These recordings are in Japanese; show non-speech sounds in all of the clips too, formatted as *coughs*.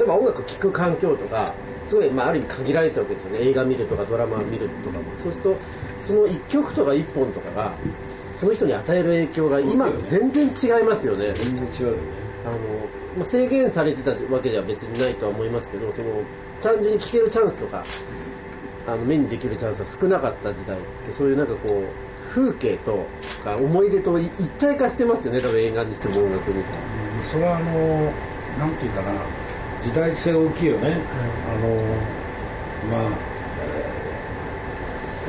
例えば音楽聴く環境とかすごい、まあ、ある意味限られてるわけですよね。映画見るとかドラマ見るとかも。そうするとその1曲とか1本とかがその人に与える影響が今と全然違いますよね。全然違うよね。あの、まあ、制限されてたわけでは別にないとは思いますけどその単純に聴けるチャンスとかあの目にできるチャンスが少なかった時代ってそういうなんかこう風景とか思い出と一体化してますよね。多分映画にしても音楽にしても、うん、それはあのなんていうかな時代性大きいよね、はい、あのまあ、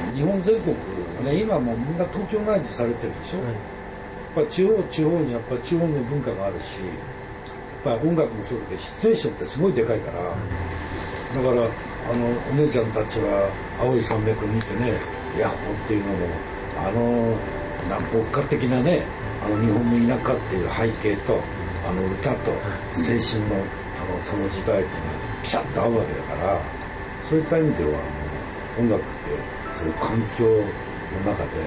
えー、日本全国ね今もうみんな東京内地されてるでしょ、はい、やっぱ地方地方にやっぱ地方の文化があるしやっぱ音楽もそうだけどシチュエーションってすごいでかいから、だからあのお姉ちゃんたちは青い山脈見てねヤッホーっていうのもあのなん牧歌的なねあの日本の田舎っていう背景とあの歌と青春のその時代っていうのはピシャッと合うわけだからそういった意味ではあの音楽ってそういう環境の中で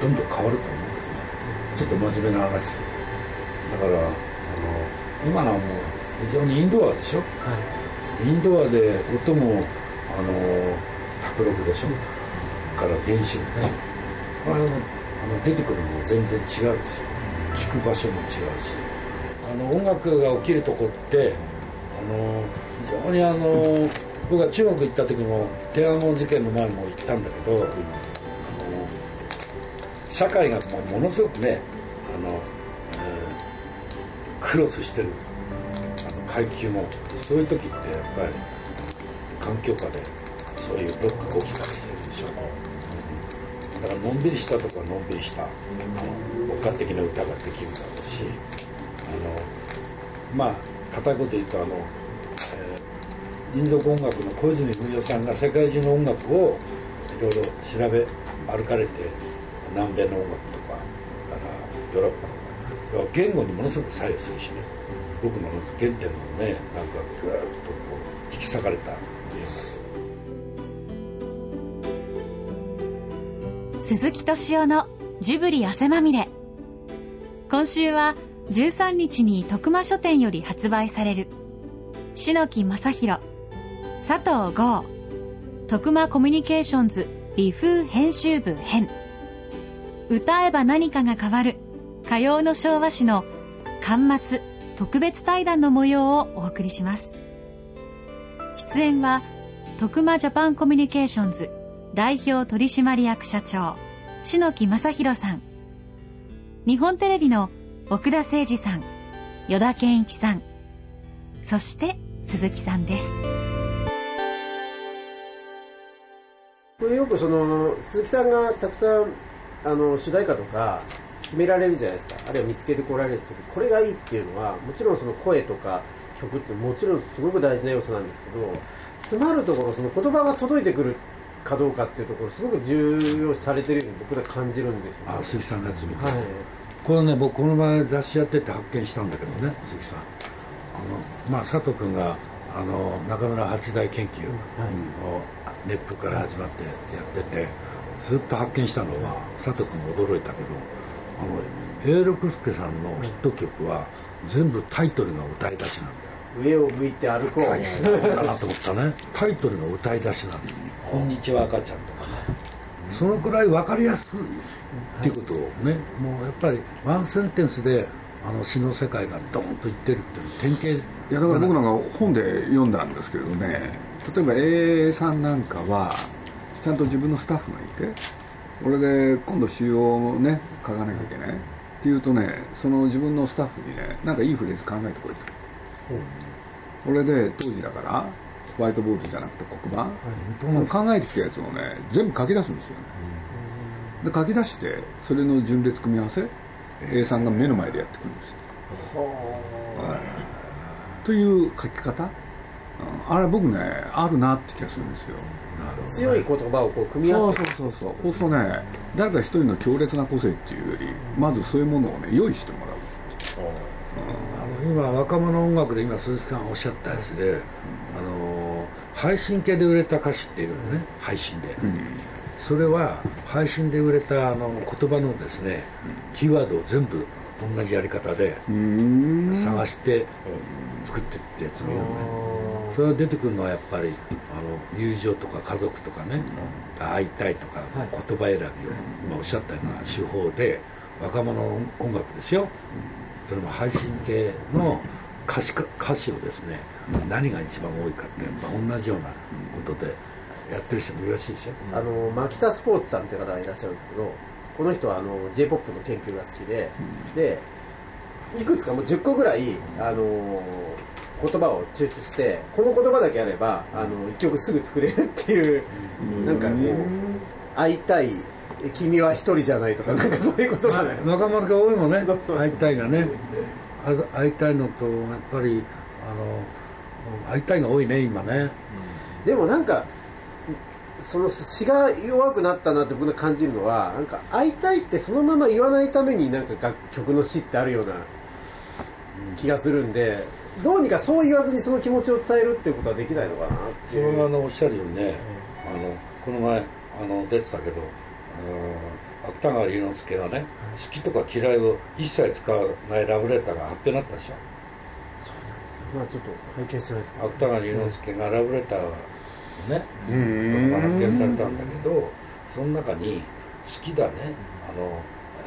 どんどん変わると思うんだよね。ちょっと真面目な話。だからあの今のはもう非常にインドアでしょ、はい、インドアで音もあの卓録でしょ、から電子でしょ、あのあの出てくるのも全然違うし聞く場所も違うし。あの音楽が起きるとこってあの非常にあの僕は中国行った時も天安門事件の前も行ったんだけど、あの社会がもものすごくねあの、えー、クロスしてるあの階級もそういう時ってやっぱり環境下でそういうロックが起きたりするでしょ。うだからのんびりしたとこはのんびりした牧歌的な歌ができるだろうしあのまあ片言で言うとあの、えー、民族音楽の小泉文代さんが世界中の音楽をいろいろ調べ歩かれて南米の音楽とかからヨーロッパの音楽言語にものすごく左右するしね。僕の原点のねなんかぐーっとこう引き裂かれた。鈴木敏夫のジブリ汗まみれ。今週は13日に徳間書店より発売される。篠木正弘佐藤剛徳間コミュニケーションズ美風編集部編。歌えば何かが変わる。火曜の昭和史の巻末特別対談の模様をお送りします。出演は徳間ジャパンコミュニケーションズ代表取締役社長篠木正弘さん。日本テレビの奥田誠二さん依田健一さんそして鈴木さんです。これよくその鈴木さんがたくさんあの主題歌とか決められるじゃないですか。あるいは見つけてこられる時これがいいっていうのはもちろんその声とか曲ってもちろんすごく大事な要素なんですけど詰まるところその言葉が届いてくるかどうかっていうところすごく重要視されてるように僕ら感じるんですよ、ね、あ鈴木さんのやつ見て、はい、これね僕この前雑誌やってて発見したんだけどね鈴木さん。あのまあ佐藤君があの中村八大研究を熱風から始まってやっててずっと発見したのは佐藤君も驚いたけどあの永六輔さんのヒット曲は全部タイトルが歌い出しなんだよ。上を向いて歩こう。だなと思ったね。タイトルの歌い出しなんです「こんにちは赤ちゃん」とそのくらい分かりやすいっていうことをね。もうやっぱりワンセンテンスであの詩の世界がドンと言ってるっていう典型いやだから僕なんか本で読んだんですけどね。例えば A さんなんかはちゃんと自分のスタッフがいて俺で今度詩をね書かなきゃいけないっていうとねその自分のスタッフにねなんかいいフレーズ考えてこいと。これで当時だからホワイトボードじゃなくて黒板、はい、考えてきたやつをね全部書き出すんですよね、で書き出してそれの順列組み合わせ A さんが目の前でやってくるんですよ、はい、という書き方？あれ僕ねあるなって気がするんですよ。強い言葉をこう組み合わせそうそうそうそう。するとね誰か一人の強烈な個性っていうよりまずそういうものをね用意してもらう。あの今若者音楽で今鈴木さんがおっしゃったやつで、あの配信系で売れた歌手っていうのね配信で、うん、それは配信で売れたあの言葉のですね、キーワードを全部同じやり方で探して作ってってやつもいるのね。それが出てくるのはやっぱりあの友情とか家族とかね、会いたいとか、はい。言葉選びを今おっしゃったような手法で若者の音楽ですよ。それも配信系の歌詞か歌詞をですね何が一番多いかってやっぱ同じようなことでやってる人もいるらしいですよ。あの牧田スポーツさんって方がいらっしゃるんですけどこの人はあの j p o p の研究が好きで、でいくつかもう10個ぐらいあの言葉を抽出してこの言葉だけあればあの1曲すぐ作れるっていうなんかこう会いたい君は一人じゃないとかなんかそういうことがね。若者が多いもんね。会いたいがね。あ会いたいのとやっぱりあの会いたいが多いね今ね。でもなんかその詩が弱くなったなって僕が感じるのはなんか会いたいってそのまま言わないためになんか楽曲の詩ってあるような気がするんでどうにかそう言わずにその気持ちを伝えるっていうことはできないのかなってそれいう。はあのおっしゃるようにね。あのこの前あの出てたけどうん芥川龍之介がね好きとか嫌いを一切使わないラブレターが発表になったでしょ。まあちょっと拝見してないですけど。芥川龍之介がラブレターをねうん。発見されたんだけどその中に「好きだね」あの、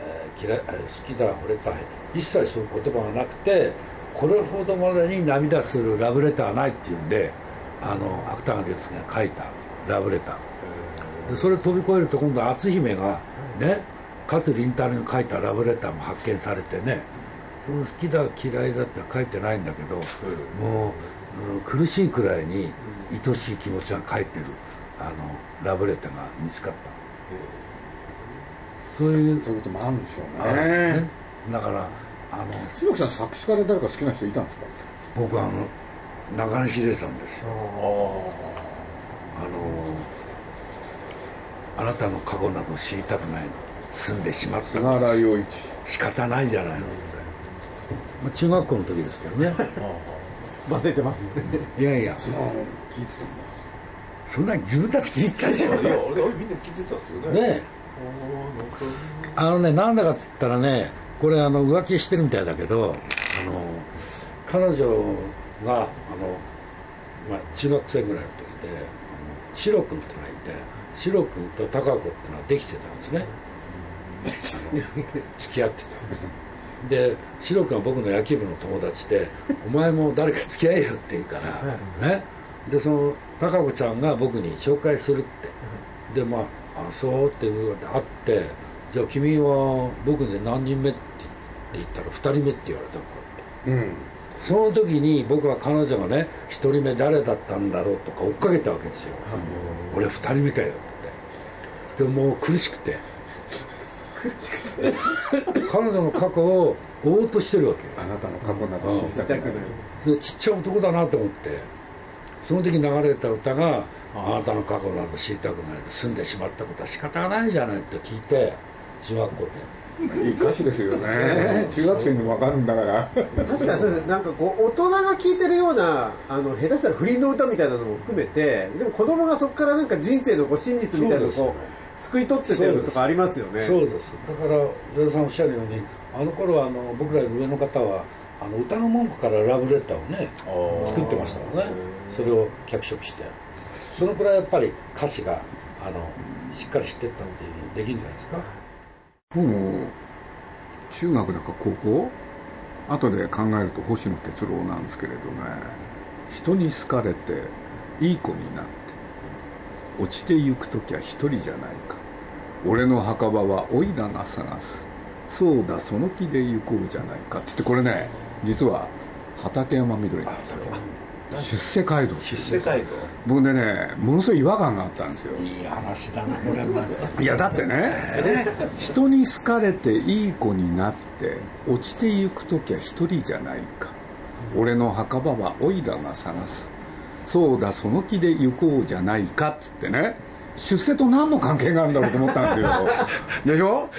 えー嫌いえー好きだ惚れたい一切そういう言葉がなくてこれほどまでに涙するラブレターはないっていうんであの芥川龍之介が書いたラブレター。でそれを飛び越えると今度篤姫がね。勝凛太郎に書いたラブレターも発見されてね。その好きだ嫌いだって書いてないんだけど、もう、うん苦しいくらいに愛しい気持ちが書いてるあのラブレターが見つかった、そういうそういうこともあるんでしょうあね。ねだからあの白木さん作詞家で誰か好きな人いたんですか？僕はあの中西礼さんですよ。あのあなたの過去など知りたくないの。住んでしまった仕方ないじゃないの。まあ、中学校の時ですけどね。*laughs* 混ぜてますいやいや。あ聞いてたんだそんなに自分たち聞いてたでしょいや俺みんな聞いてたっすよね。ねえ。あのねなんだかって言ったらねこれあの浮気してるみたいだけどあの彼女があの、まあ、中学生ぐらいの時でシロ君ってのがいてシロ君と貴子ってのはできてたんですね。*laughs* 付き合ってたでシロ君は僕の野球部の友達で「お前も誰か付き合えよ」って言うからね。でその貴子ちゃんが僕に紹介するって。でまあ「あそう」って言うので会って「じゃあ君は僕で何人目?」って言ったら「2人目」って言われたのこうやって。うん。その時に僕は彼女がね1人目誰だったんだろうとか追っかけたわけですよ「俺2人目かよ」でももう苦しくて。彼女の過去を追おうとしてるわけ。よあなたの過去など知りたくない。でちっちゃい男だなと思って。その時流れた歌が「あなたの過去など知りたくない」住んでしまったことは仕方がないじゃないって聞いて中学校で。いい歌詞ですよね。*laughs* 中学生にも分かるんだから。確かにそうですなんかこう大人が聴いてるようなあの下手したら不倫の歌みたいなのも含めてでも子供がそこからなんか人生のこう真実みたいなのをそう救い取ってたようなとかありますよね。そうです。だから与田さんおっしゃるようにあの頃はあの僕ら上の方はあの歌の文句からラブレターをね作ってましたもんね。それを脚色して。そのくらいやっぱり歌詞があのしっかりしてったっていうのできるんじゃないですか。僕も中学だか高校後で考えると星野哲郎なんですけれどね。人に好かれていい子になって落ちてゆく時は一人じゃないか。俺の墓場はおいらが探す。そうだその気で行こうじゃないか。って言ってこれね実は畠山みどりなんですよ。出世街道。出世街道？僕でねものすごい違和感があったんですよ。いい話だなこれは。いやだってね人に好かれていい子になって落ちてゆく時は一人じゃないか。俺の墓場はおいらが探すそうだその気で行こうじゃないかっつってね。出世と何の関係があるんだろうと思ったんですよ。*laughs* でしょ？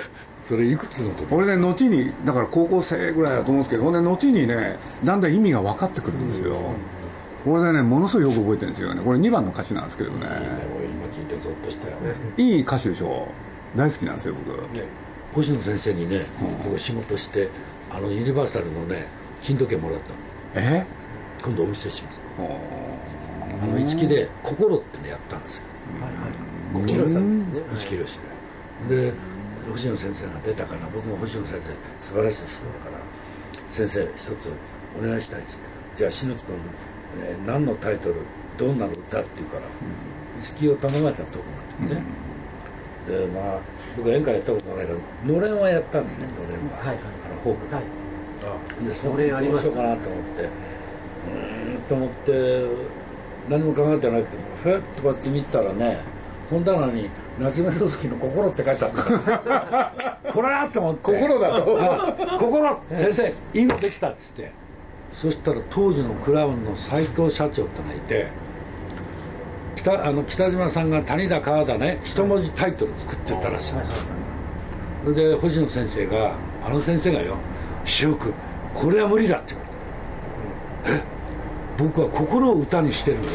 それいくつの時？俺ね後にだから高校生ぐらいだと思うんですけどほんで後にねだんだん意味が分かってくるんですよ。俺でねものすごいよく覚えてるんですよねこれ2番の歌詞なんですけどね。今聞いてゾッとしたよね。いい歌詞でしょ。大好きなんですよ僕。星野先生にね僕仕事してあのユニバーサルのね金時計もらったの。え？今度お見せします。あの一木で「心」ってねやったんですよ。五キロさんですね一木宏で。で星野先生が出たから僕も星野先生素晴らしい人だから先生一つお願いしたいです。じゃあ篠木君、えー何のタイトルどんなの歌って言うから、一木を頼まれたとこなんですね、でまあ僕は演歌やったことないからのれんはやったんですねのれんは、はいはい。あのフォーク。はい。でそののれんありますどうしようかなと思ってうーんと思って何も考えてないけどふっとこうやって見たらね本棚に夏目漱石の「心」って書いてあった *laughs* これだと思って。心だと「心先生いいのできた」っつって。そしたら当時のクラウンの斎藤社長ってのがいて北あの北島さんが谷田川田ね一文字タイトル作ってたらしいんです。よそれで星野先生があの先生がよ「翔君これは無理だ」って言われて「え？僕は心を歌にしてるのに。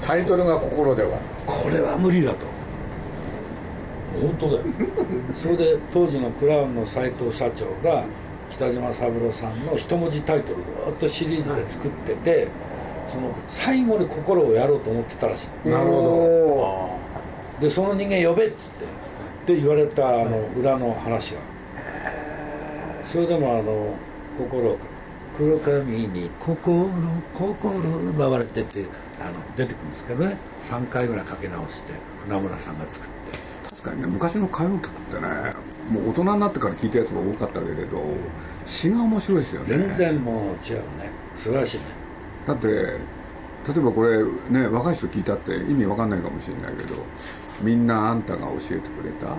タイトルが心では。これは無理だ」と。本当だよ。*laughs* それで当時のクラウンの斎藤社長が北島三郎さんの一文字タイトルずっとシリーズで作っててその最後に心をやろうと思ってたらしい。なるほでその人間呼べっつってで言われたあの裏の話が。それでもあの心黒髪に心心奪われてってあの出てくるんですけどね。3回ぐらいかけ直して船村さんが作って。確かにね昔の歌謡曲ってねもう大人になってから聴いたやつが多かったけれど詩が面白いですよね。全然もう違うね。素晴らしいね。だって例えばこれね若い人聞いたって意味わかんないかもしれないけどみんなあんたが教えてくれた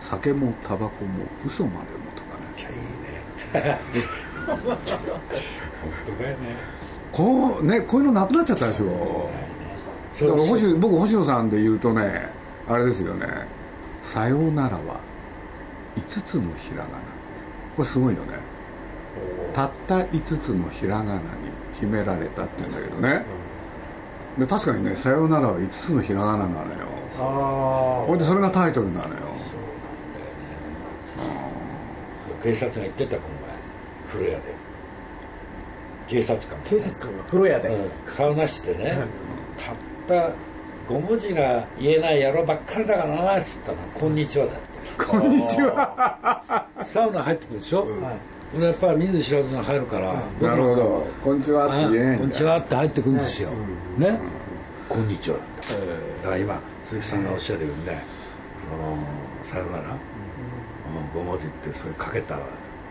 酒もタバコも嘘までもとかね。いやいいね。本 *laughs* 当だよね。こうねこういうのなくなっちゃったでしょ。だから星僕星野さんで言うとねあれですよね「さようならは5つのひらがな」これすごいよね。たった5つのひらがなに秘められたって言うんだけどね。で確かにね「さようならは5つのひらがな」なのよ。あほいでそれがタイトルなのよ。警察が言ってた風呂屋で。警察官警察官が風呂屋で、うん。サウナ室でね、たった5文字が言えない野郎ばっかりだからなっつったら「こんにちは」だって。こんにちは。サウナ入ってくるでしょ、はい。俺やっぱり見ず知らずが入るから、なるほど「こんにちは」って言えなこんにちはって入ってくるんですよ、ね、こんにちは。だから今鈴木さんがおっしゃるようにね「そのさよな。ら」うん、5文字ってそれかけた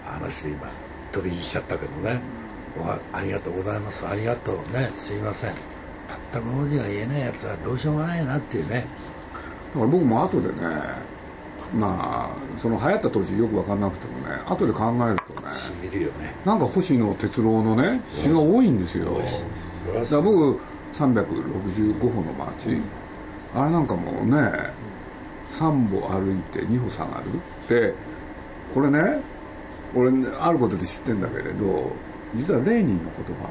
話で今飛び火しちゃったけどね。おあありがとうございます。ありがとうね。すいません。たった5文字が言えないやつはどうしようもないなっていうね。だから僕も後でねまあその流行った当時よく分かんなくてもね後で考えるとね見るよね。なんか星野哲郎のね詩が多いんですよ。だから僕365歩の街あれなんかもうね3歩歩いて2歩下がるってこれね俺ねあることで知ってんだけれど実はレーニンの言葉。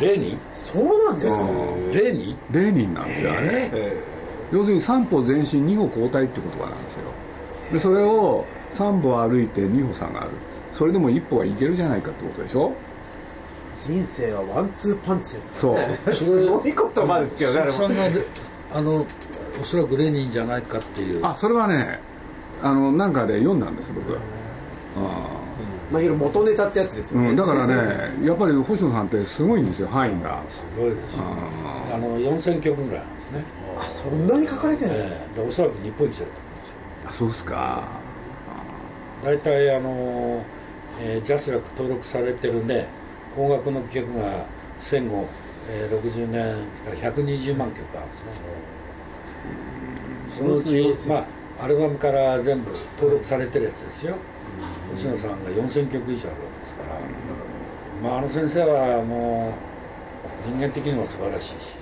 レーニン？そうなんですねレーニン？レーニンなんですよあれ、要するに3歩前進2歩後退って言葉なんですよ。でそれを3歩歩いて2歩下がる。それでも1歩はいけるじゃないかってことでしょ？人生はワンツーパンチですそうからね。すごい言葉ですけどねあのおそらくレーニンじゃないかっていう。あそれはねあのなんかで読んだんです僕まあいろいろ元ネタってやつですよね、うん、だからねやっぱり星野さんってすごいんですよ範囲が。すごいですよ。あの4000曲ぐらいなんですね、あそんなに書かれてるんですか、ええ。でおそらく日本一だと思うんですよ。あそうですか。大体あの、えージャスラック登録されてるね音楽の曲が戦後、えー60年から120万曲あるんですね。そのうちまあアルバムから全部登録されてるやつですよ星野さんが4000曲以上あるわけですから、まあ、あの先生はもう人間的にも素晴らしいし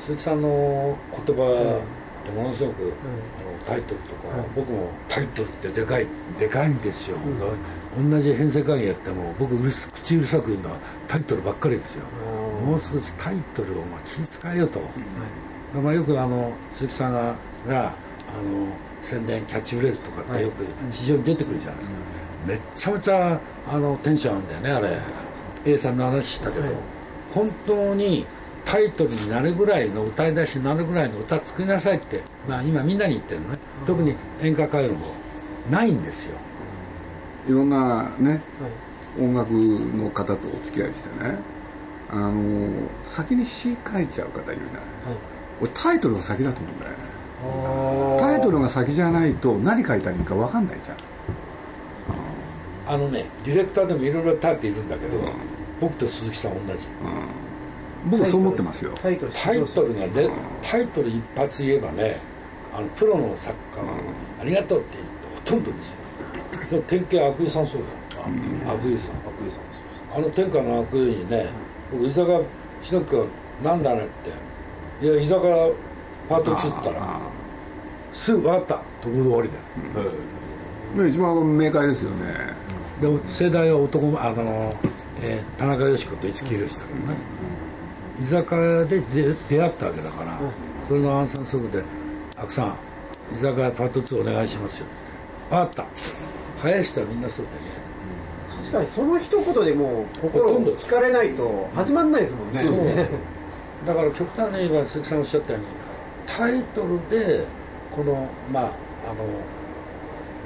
鈴木さんの言葉ってものすごく、あのタイトルとか、僕もタイトルってでかいでかいんですよ、同じ編成会議やっても僕口うるさく言うのはタイトルばっかりですよ、もう少しタイトルをまあ気に使えよと、まあ、よくあの鈴木さんががあの宣伝キャッチフレーズとかってよく市場に出てくるじゃないですか、めっちゃめちゃあのテンションあるんだよねあれ。A さんの話したけど、はい。本当にタイトルになるぐらいの歌い出しになるぐらいの歌作りなさいって、まあ、今みんなに言ってるのね、特に演歌歌謡の方ないんですよ。いろんなねはい。音楽の方とお付き合いしてねあの先に詩書いちゃう方いるじゃない。俺タイトルが先だと思うんだよねタイトルが先じゃないと何書いたらいいか分かんないじゃん。あのねディレクターでもいろいろタイプいるんだけど、僕と鈴木さん同じ。僕そう思ってますよ。タイトルタイトルがでタイトル一発言えばねあのプロの作家が「ありがとう」って言ってほとんどですよ。典型悪意さんそうだ。よ悪意さん。悪意さんもそうです。あの天下の悪意にね僕居酒屋「しのき君なんだね」って「いや居酒屋パート2」っつったらすぐ分かった。ところで終わりだよ。ね一番明快ですよね。でも世代は男あの、えー田中佳子と五木ひろしだけどね、居酒屋で出出会ったわけだから、それのアンサンソングで「阿久さん居酒屋パート2お願いしますよ」って「分かった」早い人はみんなそうだよね。確かにその一言でもう心をほとんど。聞かれないと始まんないですもんね。だから極端に言えば鈴木さんおっしゃったようにタイトルでこのまああの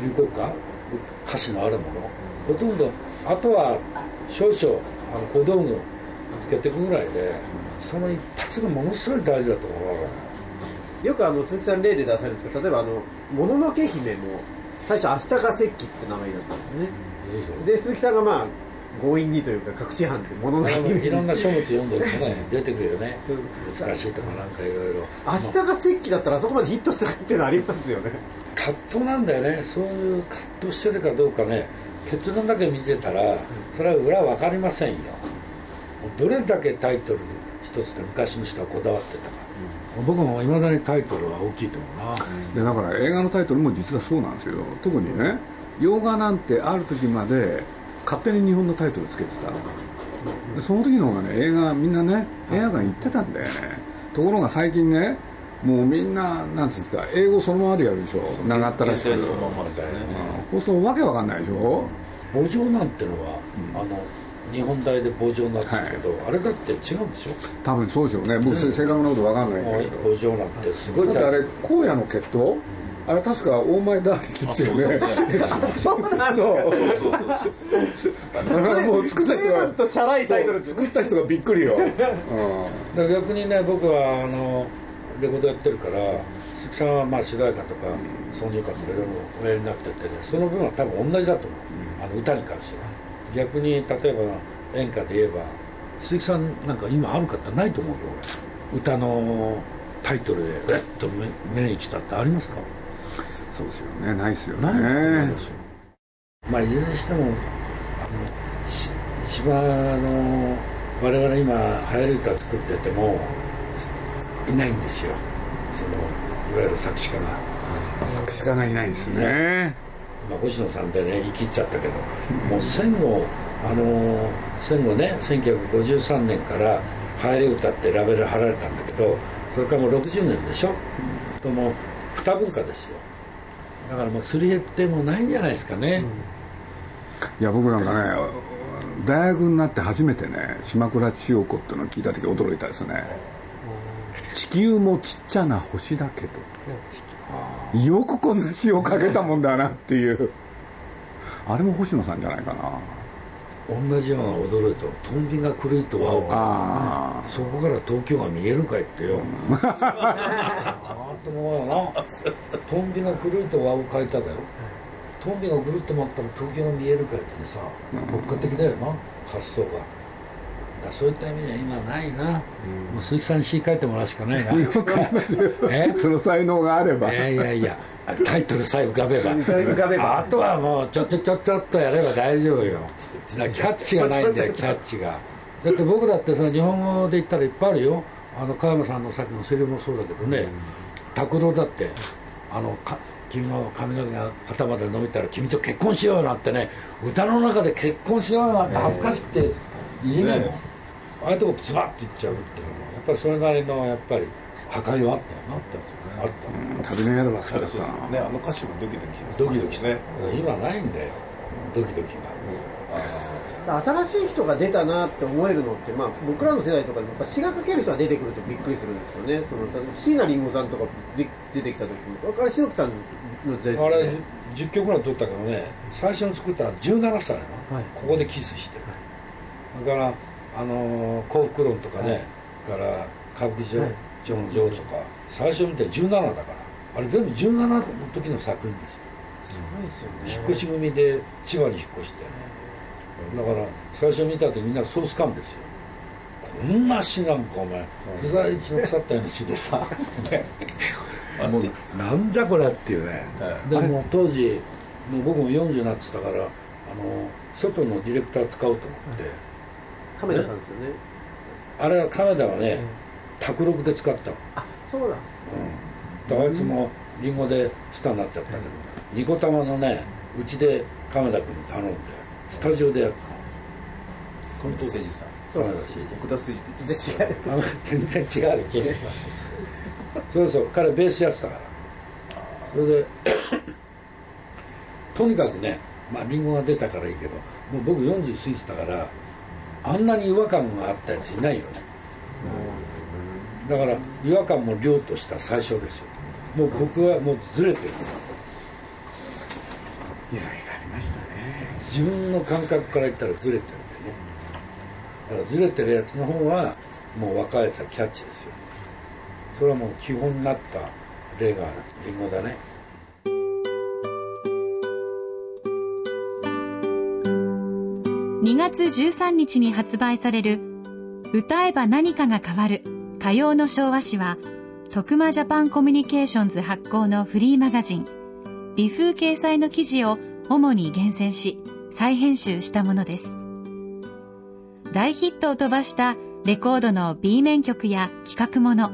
流行歌歌詞のあるものほとんどあとは少々あの小道具つけていくぐらいでその一発がものすごい大事だと思うよくあの鈴木さん例で出されるんですけど例えばあの「もののけ姫」も最初「明日が石器」って名前だったんですね。で鈴木さんがまあ強引にというか隠し犯ってもののいろんな書物読んでるとね出てくるよね。難しいとかなんかいろいろ。明日が石器だったらあそこまでヒットしたっていうのはありますよね。葛藤なんだよね。そういう葛藤してるかどうかね。結論だけ見てたらそれは裏分かりませんよ。どれだけタイトル一つで昔の人はこだわってたか、僕もいまだにタイトルは大きいと思うな。でだから映画のタイトルも実はそうなんですよ。特にね洋画なんてある時まで勝手に日本のタイトルつけてたでその時の方がね映画みんなね映画館行ってたんだよね。ところが最近ねもうみんななんつうんですか英語そのままでやるでしょ。長ったらしく限定そのままですよねそうするとわけわかんないでしょ。墓場なんてのは、あの日本大で墓場になってるけど、あれだって違うんでしょ？多分そうでしょうね。僕正確なことわかんないけど。墓場なんてすごいだってあれ荒野の決闘？あれ確か大前ダーリーですよね。そうなんですかだからもう作った人とチャラいタイトル作った人がびっくりよ、うん。だから逆にね僕はあのレコードやってるから鈴木さんはまあ主題歌とか挿入歌とかいろいろおやりになっててねその分は多分同じだと思う、あの歌に関しては。逆に例えば演歌で言えば鈴木さんなんか今ある方ないと思うよ俺。歌のタイトルでえっと目目に来たってありますか？そうですよね。ないですよね。まあいずれにしてもあの我々今流行り歌作っててもいないんですよ。そのいわゆる作詞家が、作詞家がいないですね。まあ、星野さんでね言い切っちゃったけど、もう戦後あの戦後ね1953年から流行り歌ってラベル貼られたんだけどそれからもう60年でしょ、ともう二文化ですよだからもうすり減ってもうないんじゃないですかね、いや僕なんかね大学になって初めてね島倉千代子っていうのを聞いた時驚いたですね。地球もちっちゃな星だけどよくこんな詩を書けたもんだなっていう。あれも星野さんじゃないかな。同じような驚いと「トンビが狂いとはおかあ」そこから東京が見えるかいってよ *laughs* と思うよな。トンビが狂いとはを書いただよ。トンビがぐるっと回ったら東京が見えるかいってさ国家的だよな発想が。だそういった意味では今ないな、もう鈴木さんに詩書いてもらうしかないな。よくありますよ。え？その才能があれば。いやいやいや。タイトルさえ浮かべば。浮かべば。あとはもうちょっとちょっとちょっとやれば大丈夫よ。キャッチがないんだよキャッチが。だって僕だってその日本語で言ったらいっぱいあるよ。あの加山さんのさっきのセリフもそうだけどね拓郎だってあのか君の髪の毛が肩まで伸びたら君と結婚しようなんてね歌の中で結婚しようなんて恥ずかしくて言えない。もん、ああいうとこズバッと言っちゃうっていうのはやっぱりそれなりのやっぱり破壊はあったよな。あったんですよね。あった。旅の宿が好きだったね。あの歌詞もドキドキしますドキドキね。今ないんだよ。ドキドキが新しい人が出たなって思えるのって、まあ、僕らの世代とかでもやっぱ詩が書ける人が出てくるとびっくりするんですよね。その椎名林檎さんとかで出てきた時もあれ篠木さんの時代ですあれよね10曲ぐらい撮ったけどね最初に作ったのは17歳な。の、はい。ここでキスして。だからあのー幸福論とかね、から歌舞伎はい。町の女王とか最初見て17だから。あれ全部17の時の作品ですよ。すごいですよね。引っ越し組で千葉に引っ越してだから最初見た時みんなソース感ですよ。こんな詩なんかお前。不在地の腐ったような詩でさ。*laughs* ね。もうなんじゃこれっていうね。でもう当時もう僕も40になってたからあの外のディレクター使おうと思って。カメラさんですよね。あれはカナダはね卓録で使ったの。あそうだであいつもリンゴでスターになっちゃったけど、ニコ玉のねうちで亀田君に頼んでスタジオでやってこの誠司さん。そうそう。奥田誠司って全然違う。あの全然違うそうそう彼ベースやってたから。それで *coughs* とにかくねまあリンゴが出たからいいけどもう僕40過ぎてたからあんなに違和感があったやついないよね。だから違和感も量とした最初ですよ。もう僕はもうずれてる。いろいろ自分の感覚から言ったらずれてるんでね。だからずれてるやつの方はもう若いやつはキャッチですよ。それはもう基本になった例がリンゴだね。2月13日に発売される歌えば何かが変わる火曜の昭和史は徳間ジャパンコミュニケーションズ発行のフリーマガジン美風掲載の記事を主に厳選し再編集したものです。大ヒットを飛ばしたレコードの B 面曲や企画もの。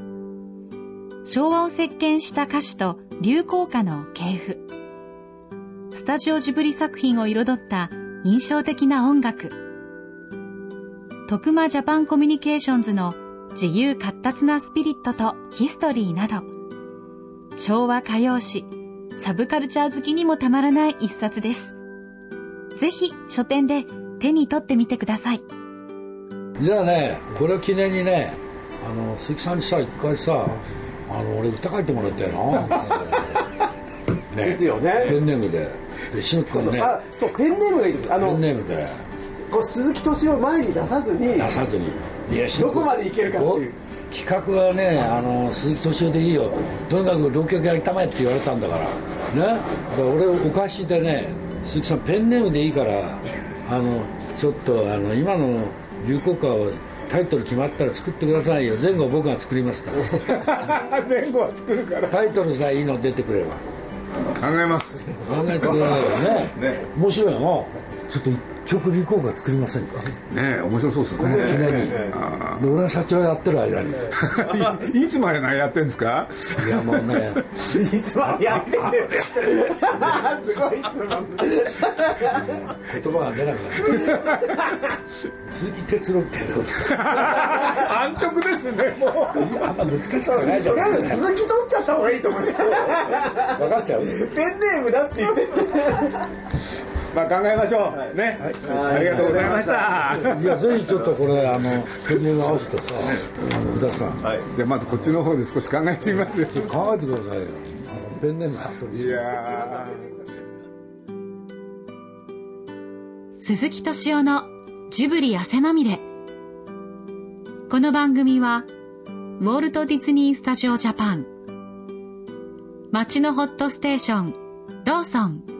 昭和を席巻した歌手と流行歌の系譜。スタジオジブリ作品を彩った印象的な音楽。徳間ジャパンコミュニケーションズの自由闊達なスピリットとヒストリーなど。昭和歌謡史サブカルチャー好きにもたまらない一冊です。ぜひ書店で手に取ってみてください。じゃあねこれを記念にねあの鈴木さんにさ一回さあの俺歌書いてもらいたいな。*laughs* ね。ですよね。ペンネームで。で篠木君ね。あそうペンネームがいいです。あペのンネームで。こう鈴木敏夫を前に出さずに出さずに。いやどこまでいけるかっていう。企画はねあの鈴木敏夫でいいよ。とにかく浪曲やりたまえって言われたんだから。ね。だから俺お貸しでね鈴木さんペンネームでいいからあのちょっとあの今の流行歌をタイトル決まったら作ってくださいよ。前後僕が作りますから。*laughs* 前後は作るから。タイトルさえいいの出てくれば。考えます。考えてくれないよね。面白いよ。なちょっと一曲流行歌作りませんか？ねえ面白そうです記ね。念に。で俺が社長やってる間に。*laughs* いつまで何やってんですか？いやもうね。いつまでやってんですよすごい質問言葉が出なくなる鈴木哲郎ってどうですか？*laughs* 安直ですね。もうあんま難しくないじゃん。とりあえず鈴木取っちゃった方がいいと思う分かっちゃう？ペンネームだって言ってまあ考えましょう。ね。ありがとうございました。いやぜひちょっとこれあのペンネーム合わせてさあの宇田さん。じゃあまずこっちの方で少し考えてみますよ。考えてくださいよ。ペンネームい。や鈴木敏夫のジブリ汗まみれ。この番組はウォルト・ディズニー・スタジオ・ジャパン。街のホットステーションローソン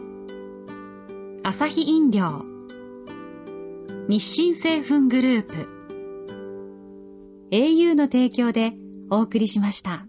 アサヒ飲料日清製粉グループ au の提供でお送りしました。